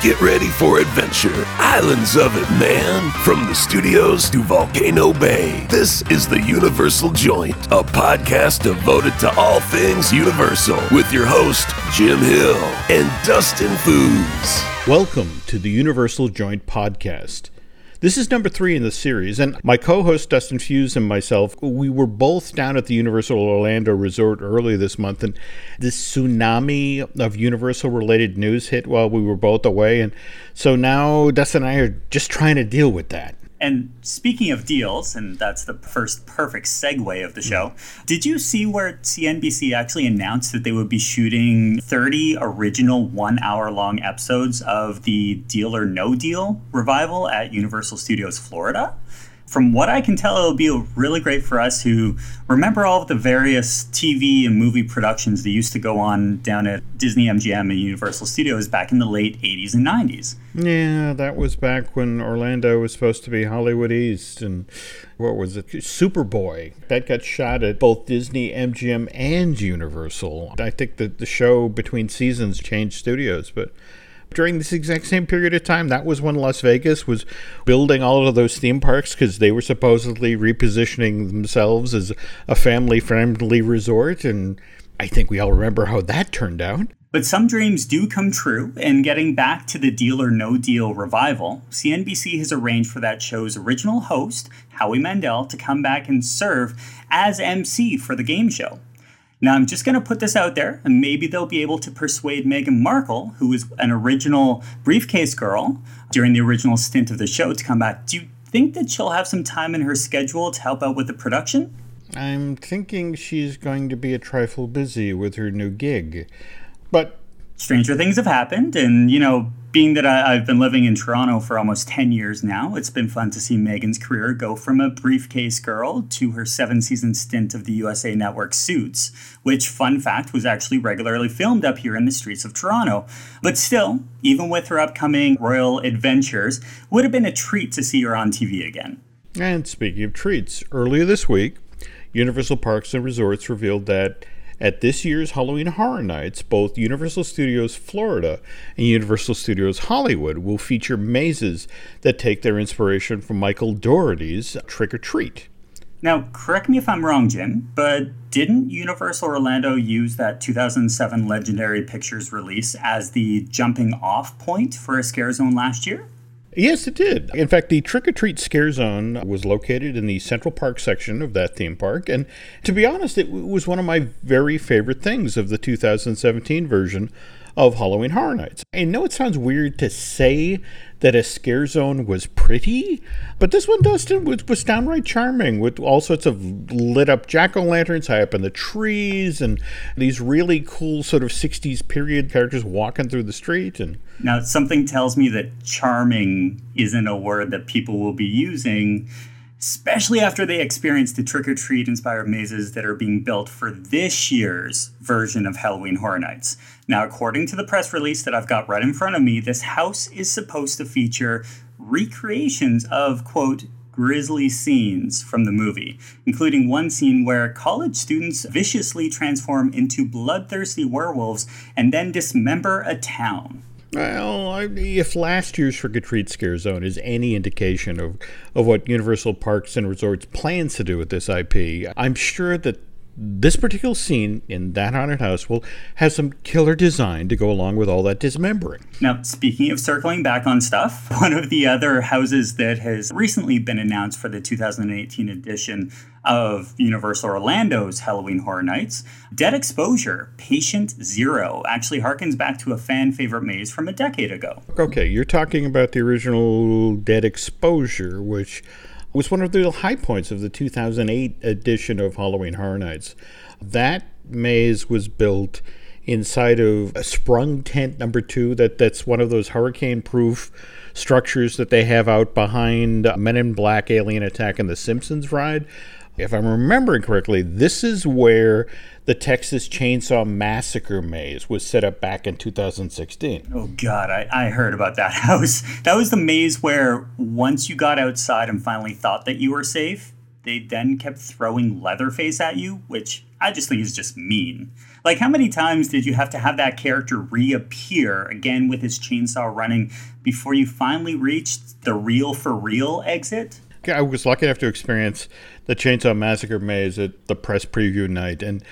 Get ready for adventure. Islands of it, man. From the studios to Volcano Bay. This is the Universal Joint, a podcast devoted to all things Universal with your host, Jim Hill and Dustin Fuhs. Welcome to the Universal Joint Podcast. This is number three in the series, and my co host Dustin Fuhs and myself, we were both down at the Universal Orlando Resort early this month, and this tsunami of Universal related news hit while we were both away. And so now Dustin and I are just trying to deal with that. And speaking of deals, and that's the first perfect segue of the show, did you see where CNBC actually announced that they would be shooting 30 original one hour long episodes of the Deal or No Deal revival at Universal Studios Florida? From what I can tell, it'll be really great for us who remember all of the various TV and movie productions that used to go on down at Disney MGM and Universal Studios back in the late 80s and 90s. Yeah, that was back when Orlando was supposed to be Hollywood East and what was it? Superboy. That got shot at both Disney, MGM, and Universal. I think that the show between seasons changed studios, but during this exact same period of time. That was when Las Vegas was building all of those theme parks because they were supposedly repositioning themselves as a family friendly resort. And I think we all remember how that turned out. But some dreams do come true, and getting back to the Deal or No Deal revival, CNBC has arranged for that show's original host, Howie Mandel, to come back and serve as MC for the game show. Now, I'm just going to put this out there, and maybe they'll be able to persuade Meghan Markle, who was an original briefcase girl during the original stint of the show, to come back. Do you think that she'll have some time in her schedule to help out with the production? I'm thinking she's going to be a trifle busy with her new gig. But stranger things have happened, and you know, being that I, have been living in Toronto for almost 10 years now, it's been fun to see Meghan's career go from a briefcase girl to her seven season stint of the USA Network Suits, which, fun fact, was actually regularly filmed up here in the streets of Toronto. But still, even with her upcoming royal adventures, would have been a treat to see her on TV again. And speaking of treats, earlier this week, Universal Parks and Resorts revealed that at this year's Halloween Horror Nights, both Universal Studios Florida and Universal Studios Hollywood will feature mazes that take their inspiration from Michael Dougherty's Trick or Treat. Now, correct me if I'm wrong, Jim, but didn't Universal Orlando use that 2007 Legendary Pictures release as the jumping off point for a scare zone last year? Yes, it did. In fact, the Trick or Treat Scare Zone was located in the Central Park section of that theme park. And to be honest, it was one of my very favorite things of the 2017 version of Halloween Horror Nights. I know it sounds weird to say that a scare zone was pretty, but this one, Dustin, was, was downright charming with all sorts of lit up jack o' lanterns high up in the trees and these really cool sort of 60s period characters walking through the street. And now, something tells me that charming isn't a word that people will be using especially after they experienced the trick or treat inspired mazes that are being built for this year's version of Halloween Horror Nights. Now, according to the press release that I've got right in front of me, this house is supposed to feature recreations of, quote, grisly scenes from the movie, including one scene where college students viciously transform into bloodthirsty werewolves and then dismember a town. Well, if last year's Trick or Treat Scare Zone is any indication of, of what Universal Parks and Resorts plans to do with this IP, I'm sure that this particular scene in that haunted house will have some killer design to go along with all that dismembering. Now, speaking of circling back on stuff, one of the other houses that has recently been announced for the 2018 edition of Universal Orlando's Halloween Horror Nights, Dead Exposure, Patient Zero, actually harkens back to a fan favorite maze from a decade ago. Okay, you're talking about the original Dead Exposure, which was one of the high points of the 2008 edition of Halloween Horror Nights. That maze was built inside of a sprung tent number two that that's one of those hurricane proof structures that they have out behind men in black alien attack and the simpsons ride if I'm remembering correctly, this is where the Texas Chainsaw Massacre maze was set up back in 2016. Oh, God, I, I heard about that house. That was the maze where once you got outside and finally thought that you were safe, they then kept throwing Leatherface at you, which I just think is just mean. Like, how many times did you have to have that character reappear again with his chainsaw running before you finally reached the real for real exit? I was lucky enough to experience the Chainsaw Massacre maze at the press preview night, and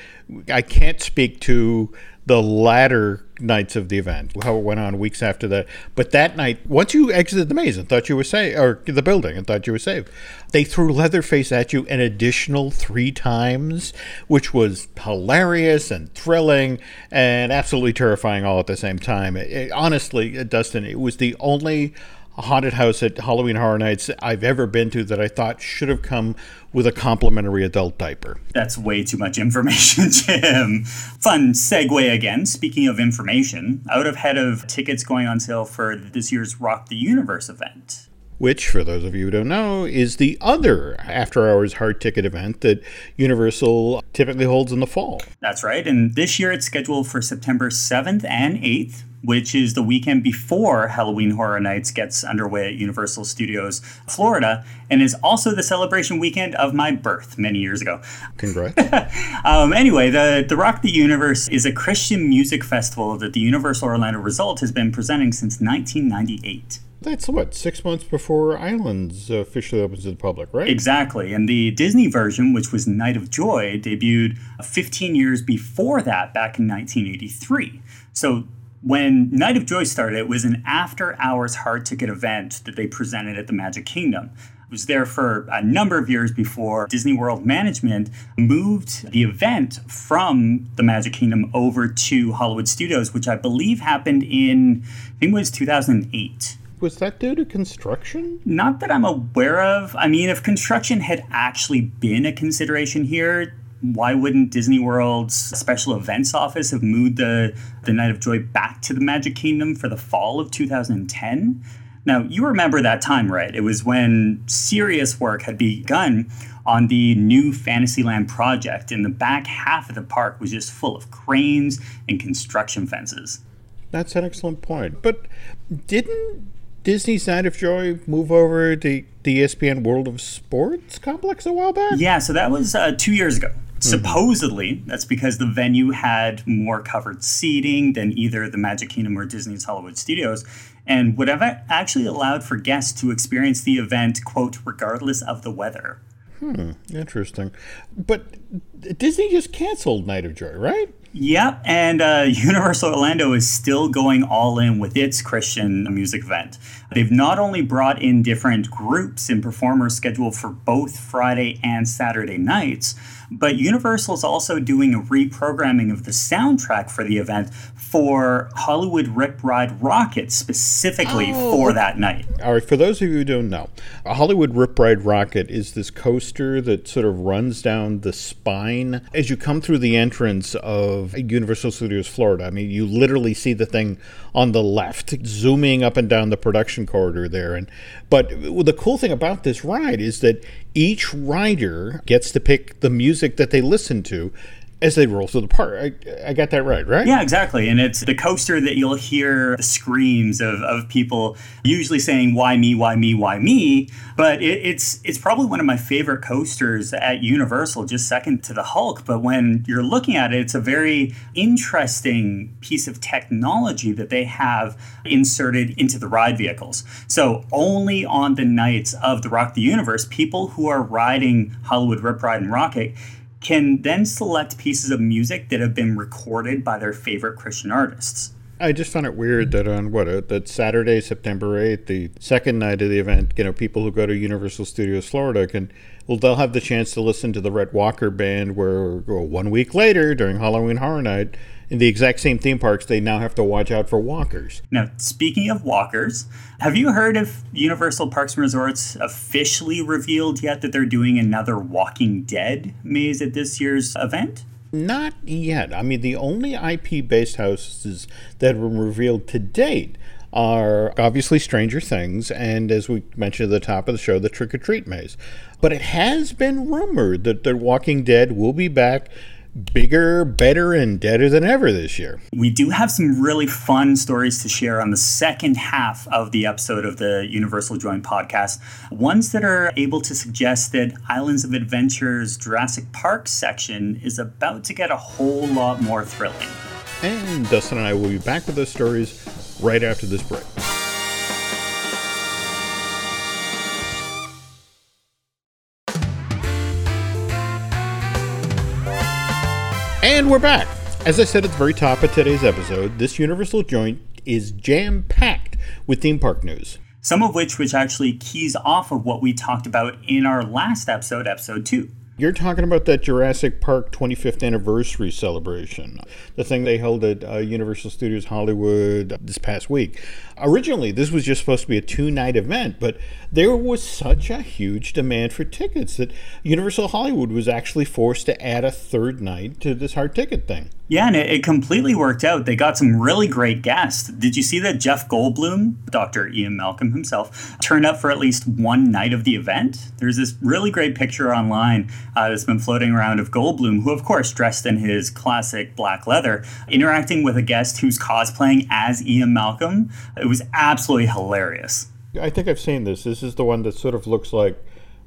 I can't speak to the latter nights of the event, how it went on weeks after that. But that night, once you exited the maze and thought you were safe, or the building and thought you were safe, they threw Leatherface at you an additional three times, which was hilarious and thrilling and absolutely terrifying all at the same time. It, it, honestly, Dustin, it was the only haunted house at Halloween Horror Nights I've ever been to that I thought should have come with a complimentary adult diaper. That's way too much information, Jim. Fun segue again. Speaking of information, out of head of tickets going on sale for this year's Rock the Universe event which, for those of you who don't know, is the other after hours hard ticket event that Universal typically holds in the fall. That's right. And this year it's scheduled for September 7th and 8th which is the weekend before Halloween Horror Nights gets underway at Universal Studios Florida, and is also the celebration weekend of my birth many years ago. Congrats. um, anyway, the, the Rock the Universe is a Christian music festival that the Universal Orlando Resort has been presenting since 1998. That's what, six months before Islands officially opens to the public, right? Exactly. And the Disney version, which was Night of Joy, debuted 15 years before that, back in 1983. So when Night of Joy started, it was an after hours hard ticket event that they presented at the Magic Kingdom. It was there for a number of years before Disney World management moved the event from the Magic Kingdom over to Hollywood Studios, which I believe happened in, I think it was 2008. Was that due to construction? Not that I'm aware of. I mean, if construction had actually been a consideration here, why wouldn't Disney World's special events office have moved the, the Night of Joy back to the Magic Kingdom for the fall of 2010? Now, you remember that time, right? It was when serious work had begun on the new Fantasyland project, and the back half of the park was just full of cranes and construction fences. That's an excellent point. But didn't Disney's Night of Joy move over to the ESPN World of Sports complex a while back? Yeah, so that was uh, two years ago. Mm-hmm. Supposedly, that's because the venue had more covered seating than either the Magic Kingdom or Disney's Hollywood Studios, and would have actually allowed for guests to experience the event, quote, regardless of the weather. Hmm, interesting. But Disney just canceled Night of Joy, right? Yep, and uh, Universal Orlando is still going all in with its Christian music event. They've not only brought in different groups and performers scheduled for both Friday and Saturday nights, but Universal is also doing a reprogramming of the soundtrack for the event for Hollywood Rip Ride Rockit specifically oh. for that night. All right, for those of you who don't know, a Hollywood Rip Ride Rockit is this coaster that sort of runs down the spine as you come through the entrance of Universal Studios Florida. I mean, you literally see the thing on the left zooming up and down the production corridor there and but the cool thing about this ride is that each rider gets to pick the music that they listen to as they roll through the park. I, I got that right, right? Yeah, exactly. And it's the coaster that you'll hear the screams of, of people usually saying, why me, why me, why me? But it, it's it's probably one of my favorite coasters at Universal, just second to the Hulk. But when you're looking at it, it's a very interesting piece of technology that they have inserted into the ride vehicles. So only on the nights of the Rock the Universe, people who are riding Hollywood Rip Ride and Rockit can then select pieces of music that have been recorded by their favorite Christian artists. I just found it weird that on what uh, that Saturday, September eighth, the second night of the event, you know, people who go to Universal Studios Florida can well, they'll have the chance to listen to the Red Walker band. Where well, one week later, during Halloween Horror Night, in the exact same theme parks, they now have to watch out for walkers. Now, speaking of walkers, have you heard if Universal Parks and Resorts officially revealed yet that they're doing another Walking Dead maze at this year's event? Not yet. I mean, the only IP based houses that were revealed to date are obviously Stranger Things, and as we mentioned at the top of the show, the Trick or Treat maze. But it has been rumored that The Walking Dead will be back bigger, better, and deader than ever this year. We do have some really fun stories to share on the second half of the episode of the Universal Joint podcast. Ones that are able to suggest that Islands of Adventure's Jurassic Park section is about to get a whole lot more thrilling. And Dustin and I will be back with those stories right after this break. And we're back. As I said at the very top of today's episode, this Universal joint is jam packed with theme park news. Some of which which actually keys off of what we talked about in our last episode, episode 2. You're talking about that Jurassic Park 25th anniversary celebration, the thing they held at uh, Universal Studios Hollywood this past week. Originally, this was just supposed to be a two night event, but there was such a huge demand for tickets that Universal Hollywood was actually forced to add a third night to this hard ticket thing. Yeah, and it, it, completely worked out. They got some really great guests. Did you see that Jeff Goldblum, Dr. Ian Malcolm himself, turned up for at least one night of the event? There's this really great picture online uh, that's been floating around of Goldblum, who, of course, dressed in his classic black leather, interacting with a guest who's cosplaying as Ian Malcolm. Was absolutely hilarious. I think I've seen this. This is the one that sort of looks like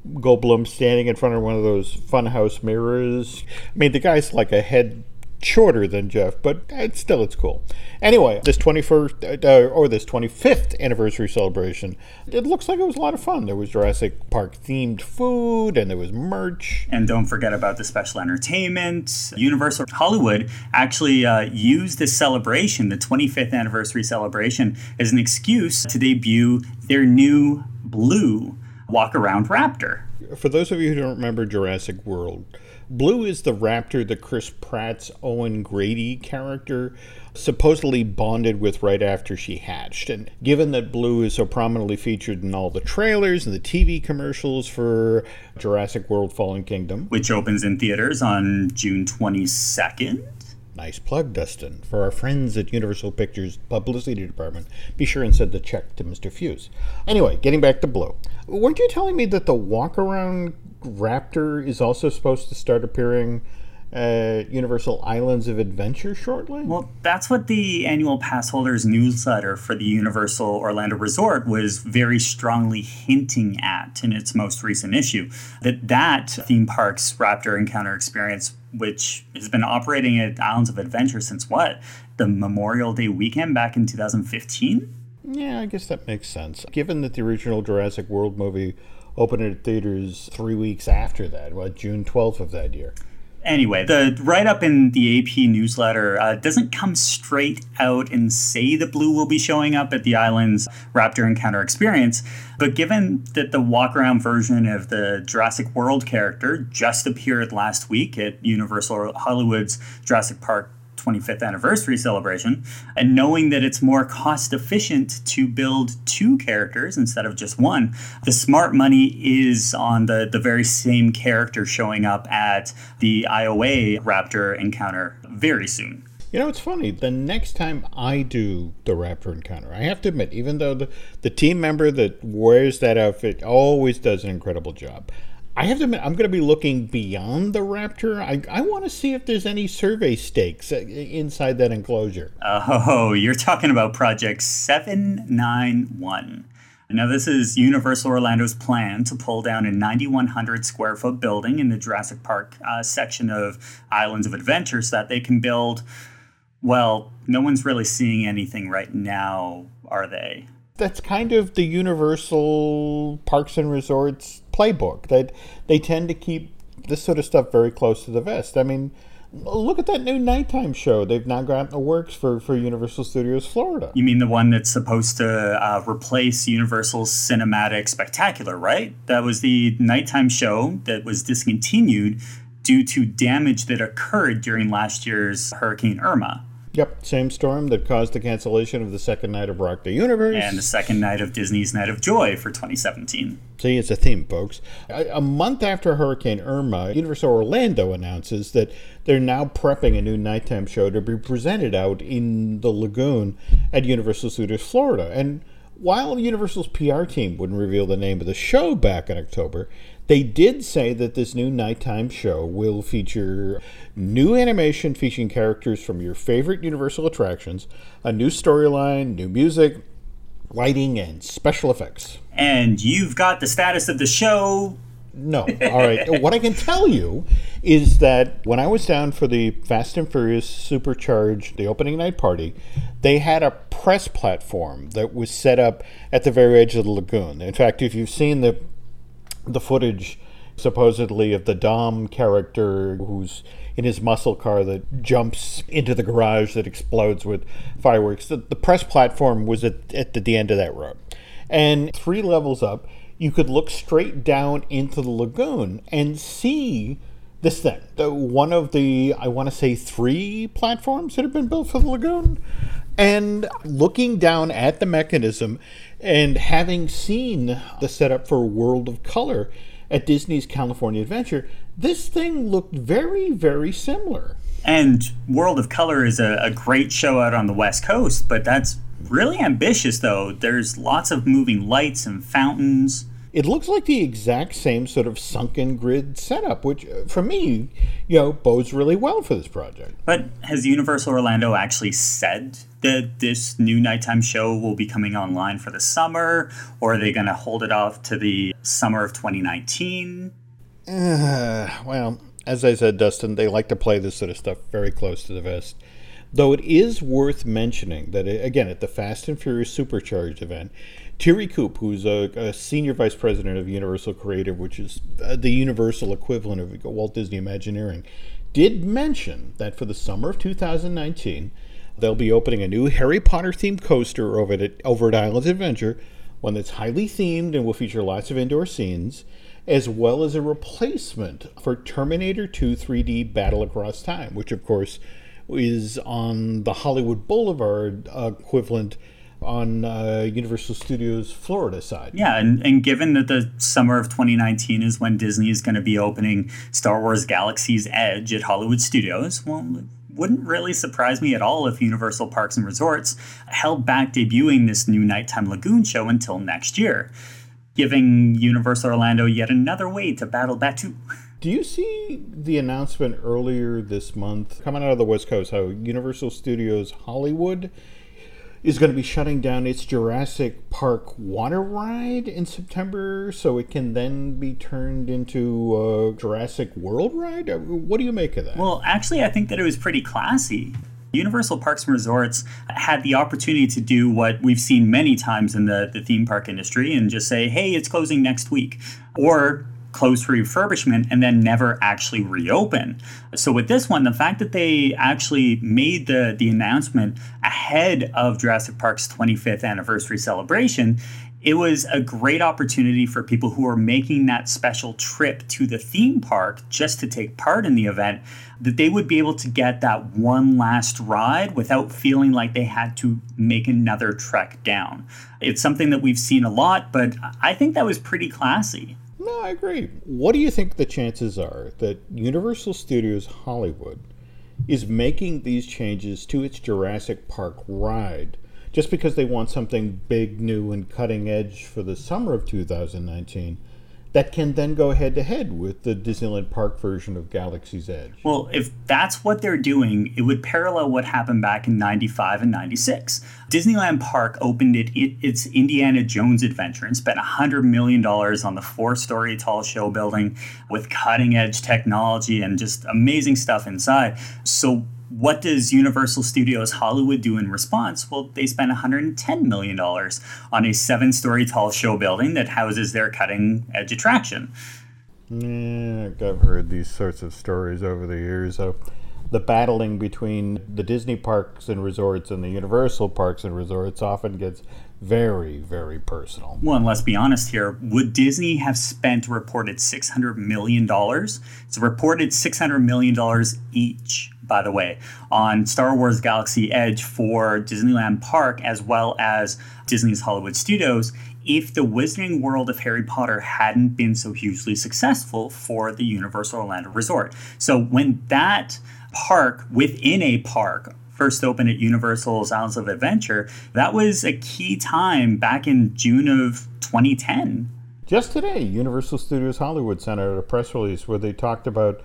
Goldblum standing in front of one of those funhouse mirrors. I mean, the guy's like a head shorter than Jeff, but it's still it's cool. Anyway, this 21st uh, or this 25th anniversary celebration, it looks like it was a lot of fun. There was Jurassic Park themed food and there was merch. And don't forget about the special entertainment. Universal Hollywood actually uh, used this celebration, the 25th anniversary celebration, as an excuse to debut their new blue walk around Raptor. For those of you who don't remember Jurassic World, Blue is the raptor that Chris Pratt's Owen Grady character supposedly bonded with right after she hatched. And given that Blue is so prominently featured in all the trailers and the TV commercials for Jurassic World Fallen Kingdom, which opens in theaters on June 22nd. Nice plug, Dustin. For our friends at Universal Pictures Publicity Department, be sure and send the check to Mr. Fuhs. Anyway, getting back to Blue. Weren't you telling me that the walk around Raptor is also supposed to start appearing at Universal Islands of Adventure shortly? Well, that's what the annual pass holders newsletter for the Universal Orlando Resort was very strongly hinting at in its most recent issue. That that theme park's Raptor Encounter experience, which has been operating at Islands of Adventure since what? The Memorial Day weekend back in 2015? Yeah, I guess that makes sense. Given that the original Jurassic World movie opened at theaters three weeks after that, what, June 12th of that year. Anyway, the write up in the AP newsletter uh, doesn't come straight out and say the blue will be showing up at the island's Raptor Encounter experience, but given that the walk around version of the Jurassic World character just appeared last week at Universal Hollywood's Jurassic Park 25th anniversary celebration, and knowing that it's more cost efficient to build two characters instead of just one, the smart money is on the, the very same character showing up at the IOA Raptor encounter very soon. You know, it's funny. The next time I do the Raptor encounter, I have to admit, even though the, the team member that wears that outfit always does an incredible job, I have to admit, I'm going to be looking beyond the Raptor. I, I want to see if there's any survey stakes uh, inside that enclosure. Oh, you're talking about Project 791. Now, this is Universal Orlando's plan to pull down a 9,100 square foot building in the Jurassic Park uh, section of Islands of Adventure so that they can build, well, no one's really seeing anything right now, are they? That's kind of the Universal Parks and Resorts playbook. That they tend to keep this sort of stuff very close to the vest. I mean, look at that new nighttime show they've now got in the works for, for Universal Studios Florida. You mean the one that's supposed to uh, replace Universal's Cinematic Spectacular, right? That was the nighttime show that was discontinued due to damage that occurred during last year's Hurricane Irma. Yep, same storm that caused the cancellation of the second night of Rock the Universe. And the second night of Disney's Night of Joy for 2017. See, it's a theme, folks. A, a month after Hurricane Irma, Universal Orlando announces that they're now prepping a new nighttime show to be presented out in the lagoon at Universal Studios Florida. And while Universal's PR team wouldn't reveal the name of the show back in October, They did say that this new nighttime show will feature new animation featuring characters from your favorite Universal attractions, a new storyline, new music, lighting, and special effects. And you've got the status of the show. No. All right. what I can tell you is that when I was down for the Fast and Furious Supercharged, the opening night party, they had a press platform that was set up at the very edge of the lagoon. In fact, if you've seen the the footage supposedly of the Dom character who's in his muscle car that jumps into the garage that explodes with fireworks. The, the press platform was at, at the, the end of that road. And three levels up, you could look straight down into the lagoon and see this thing. The, one of the, I want to say, three platforms that have been built for the lagoon. And looking down at the mechanism and having seen the setup for World of Color at Disney's California Adventure, this thing looked very, very similar. And World of Color is a, a great show out on the West Coast, but that's really ambitious, though. There's lots of moving lights and fountains. It looks like the exact same sort of sunken grid setup, which uh, for me, you know, bodes really well for this project. But has Universal Orlando actually said that this new nighttime show will be coming online for the summer, or are they going to hold it off to the summer of 2019? Uh, well, as I said, Dustin, they like to play this sort of stuff very close to the vest. Though it is worth mentioning that, uh, again, at the Fast and Furious Supercharged event, Thierry Coup, who's a, a, senior vice president of Universal Creative, which is uh, the universal equivalent of Walt Disney Imagineering, did mention that for the summer of 2019, they'll be opening a new Harry Potter themed coaster over at, over at Islands Adventure, one that's highly themed and will feature lots of indoor scenes, as well as a replacement for Terminator 2 3D Battle Across Time, which, of course, is on the Hollywood Boulevard equivalent on uh, Universal Studios Florida side. Yeah, and, and given that the summer of 2019 is when Disney is going to be opening Star Wars Galaxy's Edge at Hollywood Studios, well, wouldn't really surprise me at all if Universal Parks and Resorts held back debuting this new nighttime lagoon show until next year, giving Universal Orlando yet another way to battle Batuu. Do you see the announcement earlier this month coming out of the West Coast how Universal Studios Hollywood is going to be shutting down its Jurassic Park water ride in September so it can then be turned into a Jurassic World ride? Uh, what do you make of that? Well, actually, I think that it was pretty classy. Universal Parks and Resorts had the opportunity to do what we've seen many times in the, the theme park industry and just say, hey, it's closing next week. Or closed for refurbishment and then never actually reopen. So with this one, the fact that they actually made the the announcement ahead of Jurassic Park's 25th anniversary celebration, it was a great opportunity for people who are making that special trip to the theme park just to take part in the event that they would be able to get that one last ride without feeling like they had to make another trek down. It's something that we've seen a lot, but I think that was pretty classy. No, I agree. What do you think the chances are that Universal Studios Hollywood is making these changes to its Jurassic Park ride just because they want something big, new, and cutting edge for the summer of 2019? That can then go head to head with the Disneyland Park version of Galaxy's Edge. Well, if that's what they're doing, it would parallel what happened back in 95 and 96. Disneyland Park opened it, it its Indiana Jones adventure and spent $100 million on the four story tall show building with cutting edge technology and just amazing stuff inside. So what does Universal Studios Hollywood do in response? Well, they spend $110 million on a seven story tall show building that houses their cutting edge attraction. Yeah, I've heard these sorts of stories over the years of the battling between the Disney parks and resorts and the Universal parks and resorts often gets very, very personal. Well, and let's be honest here. Would Disney have spent reported $600 million? It's reported $600 million each by the way, on Star Wars Galaxy Edge for Disneyland Park as well as Disney's Hollywood Studios if the Wizarding World of Harry Potter hadn't been so hugely successful for the Universal Orlando Resort. So when that park within a park first opened at Universal's Islands of Adventure, that was a key time back in June of 2010 Just today, Universal Studios Hollywood sent out a press release where they talked about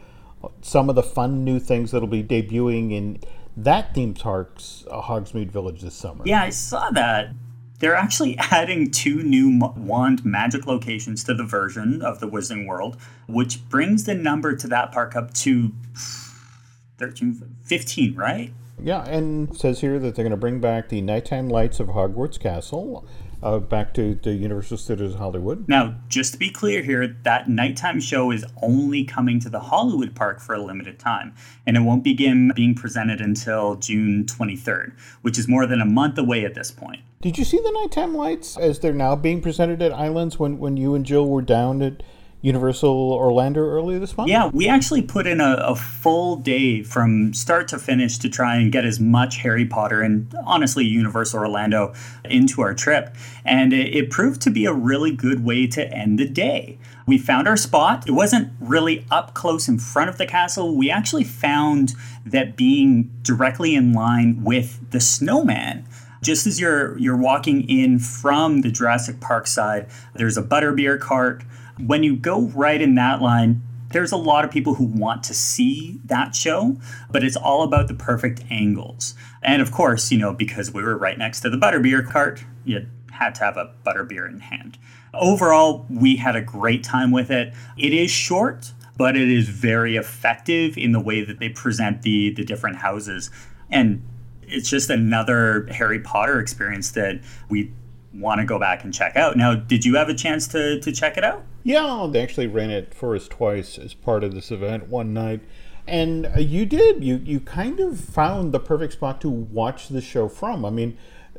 some of the fun new things that'll be debuting in that theme park's uh, Hogsmeade Village this summer. Yeah, I saw that. They're actually adding two new wand magic locations to the version of the Wizarding World, which brings the number to that park up to 13, 15, right? Yeah, and says here that they're going to bring back the nighttime lights of Hogwarts Castle uh, back to the Universal Studios Hollywood. Now, just to be clear here, that nighttime show is only coming to the Hollywood park for a limited time, and it won't begin being presented until June 23rd, which is more than a month away at this point. Did you see the nighttime lights as they're now being presented at Islands when, when you and Jill were down at Universal Orlando earlier this month? Yeah, we actually put in a, a, full day from start to finish to try and get as much Harry Potter and honestly Universal Orlando into our trip. And it, it proved to be a really good way to end the day. We found our spot. It wasn't really up close in front of the castle. We actually found that being directly in line with the snowman just as you're you're walking in from the Jurassic Park side, there's a butterbeer cart when you go right in that line, there's a lot of people who want to see that show, but it's all about the perfect angles. And of course, you know, because we were right next to the butterbeer cart, you had to have a butterbeer in hand. Overall, we had a great time with it. It is short, but it is very effective in the way that they present the the different houses. And it's just another Harry Potter experience that we want to go back and check out. Now, did you have a chance to, to check it out? Yeah, they actually ran it for us twice as part of this event one night. And uh, you did. You you kind of found the perfect spot to watch the show from. I mean,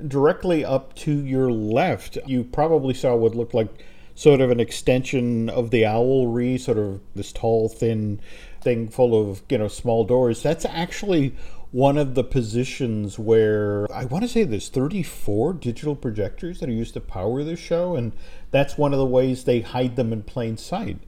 directly up to your left, you probably saw what looked like sort of an extension of the owlery, sort of this tall, thin thing full of you know small doors. That's actually one of the positions where I want to say there's 34 digital projectors that are used to power the show, and that's one of the ways they hide them in plain sight.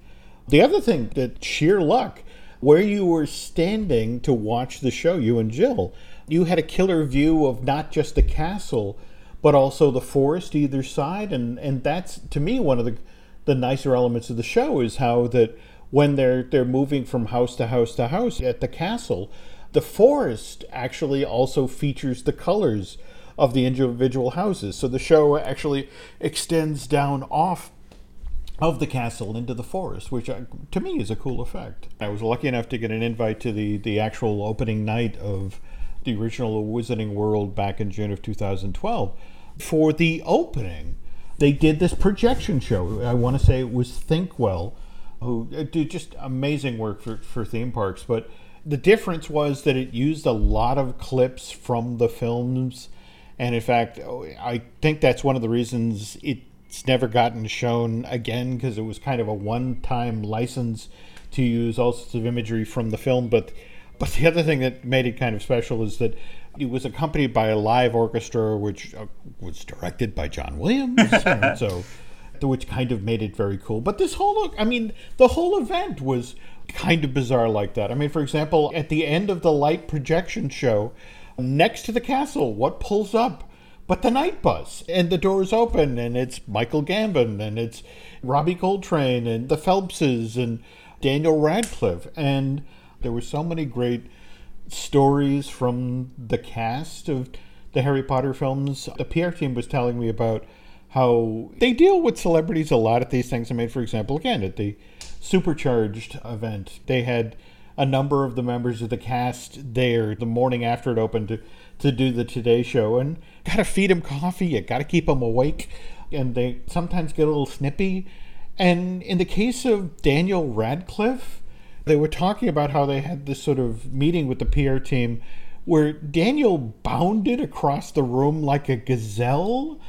The other thing that sheer luck, where you were standing to watch the show, you and Jill, you had a killer view of not just the castle, but also the forest either side, and and that's to me one of the the nicer elements of the show is how that when they're they're moving from house to house to house at the castle the forest actually also features the colors of the individual houses. So the show actually extends down off of the castle into the forest, which uh, to me is a cool effect. I was lucky enough to get an invite to the, the actual opening night of the original Wizarding World back in June of 2012. For the opening, they did this projection show. I want to say it was Thinkwell, who uh, did just amazing work for, for theme parks, but the difference was that it used a lot of clips from the films, and in fact, I think that's one of the reasons it's never gotten shown again because it was kind of a one-time license to use all sorts of imagery from the film. But but the other thing that made it kind of special is that it was accompanied by a live orchestra, which uh, was directed by John Williams. so which kind of made it very cool. But this whole, I mean, the whole event was kind of bizarre like that. I mean, for example, at the end of the light projection show, next to the castle, what pulls up? But the night bus, and the doors open, and it's Michael Gambon, and it's Robbie Coltrane, and the Phelpses, and Daniel Radcliffe. And there were so many great stories from the cast of the Harry Potter films. The PR team was telling me about how they deal with celebrities a lot at these things. I mean, for example, again, at the supercharged event. They had a number of the members of the cast there the morning after it opened to, to do the Today Show, and gotta feed them coffee. You gotta keep them awake, and they sometimes get a little snippy. And in the case of Daniel Radcliffe, they were talking about how they had this sort of meeting with the PR team where Daniel bounded across the room like a gazelle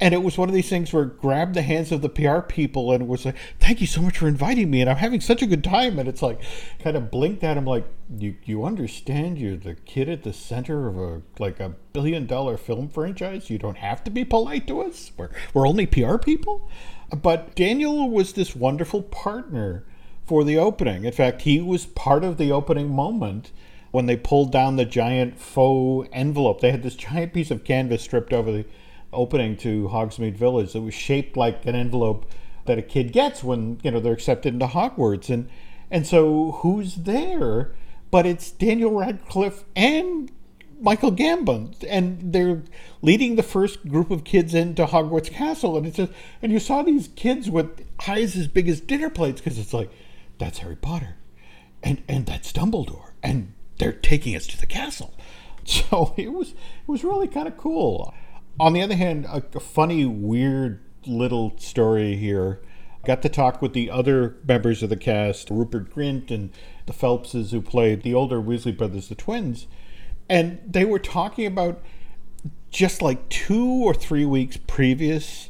and it was one of these things where grabbed the hands of the PR people and was like, "Thank you so much for inviting me, and I'm having such a good time." And it's like, kind of blinked at him like, "You you understand? You're the kid at the center of a like a billion dollar film franchise. You don't have to be polite to us. We're we're only PR people." But Daniel was this wonderful partner for the opening. In fact, he was part of the opening moment when they pulled down the giant faux envelope. They had this giant piece of canvas stripped over the opening to Hogsmeade Village that was shaped like an envelope that a kid gets when you know they're accepted into Hogwarts, and and so who's there? But it's Daniel Radcliffe and Michael Gambon, and they're leading the first group of kids into Hogwarts Castle, and it's just, and you saw these kids with eyes as big as dinner plates because it's like, that's Harry Potter, and and that's Dumbledore, and they're taking us to the castle. So it was it was really kind of cool. On the other hand, a, a funny, weird little story here. Got to talk with the other members of the cast, Rupert Grint and the Phelpses who played the older Weasley brothers, the twins, and they were talking about just like two or three weeks previous.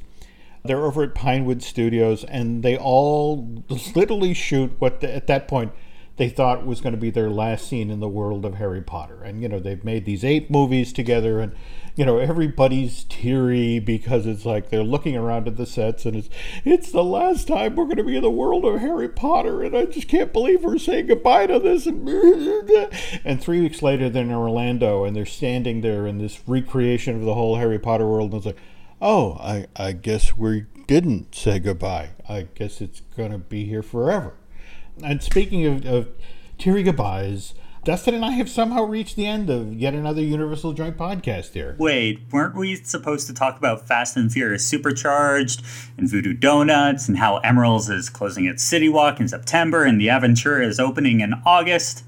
They're over at Pinewood Studios, and they all literally shoot what the, at that point they thought was going to be their last scene in the world of Harry Potter. And, you know, they've made these eight movies together, and, you know, everybody's teary because it's like they're looking around at the sets and it's, it's the last time we're going to be in the world of Harry Potter, and I just can't believe we're saying goodbye to this. And, and three weeks later, they're in Orlando, and they're standing there in this recreation of the whole Harry Potter world, and it's like, oh, I, I guess we didn't say goodbye. I guess it's going to be here forever. And speaking of, of teary goodbyes, Dustin and I have somehow reached the end of yet another Universal Joint podcast here. Wait, weren't we supposed to talk about Fast and Furious Supercharged and Voodoo Donuts and how Emeril's is closing its City Walk in September and the Aventura is opening in August?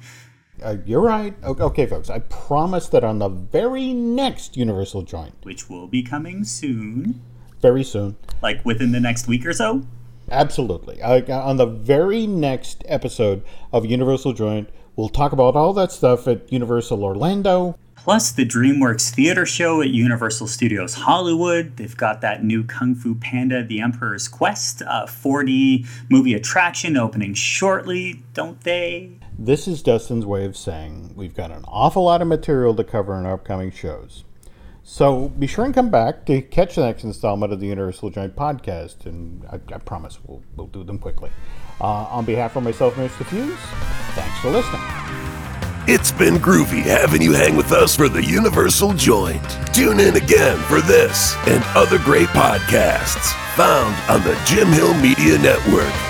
Uh, you're right. Okay, folks, I promise that on the very next Universal Joint, which will be coming soon, very soon, like within the next week or so, Absolutely. I, on the very next episode of Universal Joint, we'll talk about all that stuff at Universal Orlando. Plus, the DreamWorks theater show at Universal Studios Hollywood. They've got that new Kung Fu Panda The Emperor's Quest uh, 4D movie attraction opening shortly, don't they? This is Dustin's way of saying we've got an awful lot of material to cover in our upcoming shows. So be sure and come back to catch the next installment of the Universal Joint podcast, and I, I promise we'll, we'll do them quickly. Uh, on behalf of myself and Mr. Fuhs, thanks for listening. It's been groovy having you hang with us for the Universal Joint. Tune in again for this and other great podcasts found on the Jim Hill Media Network.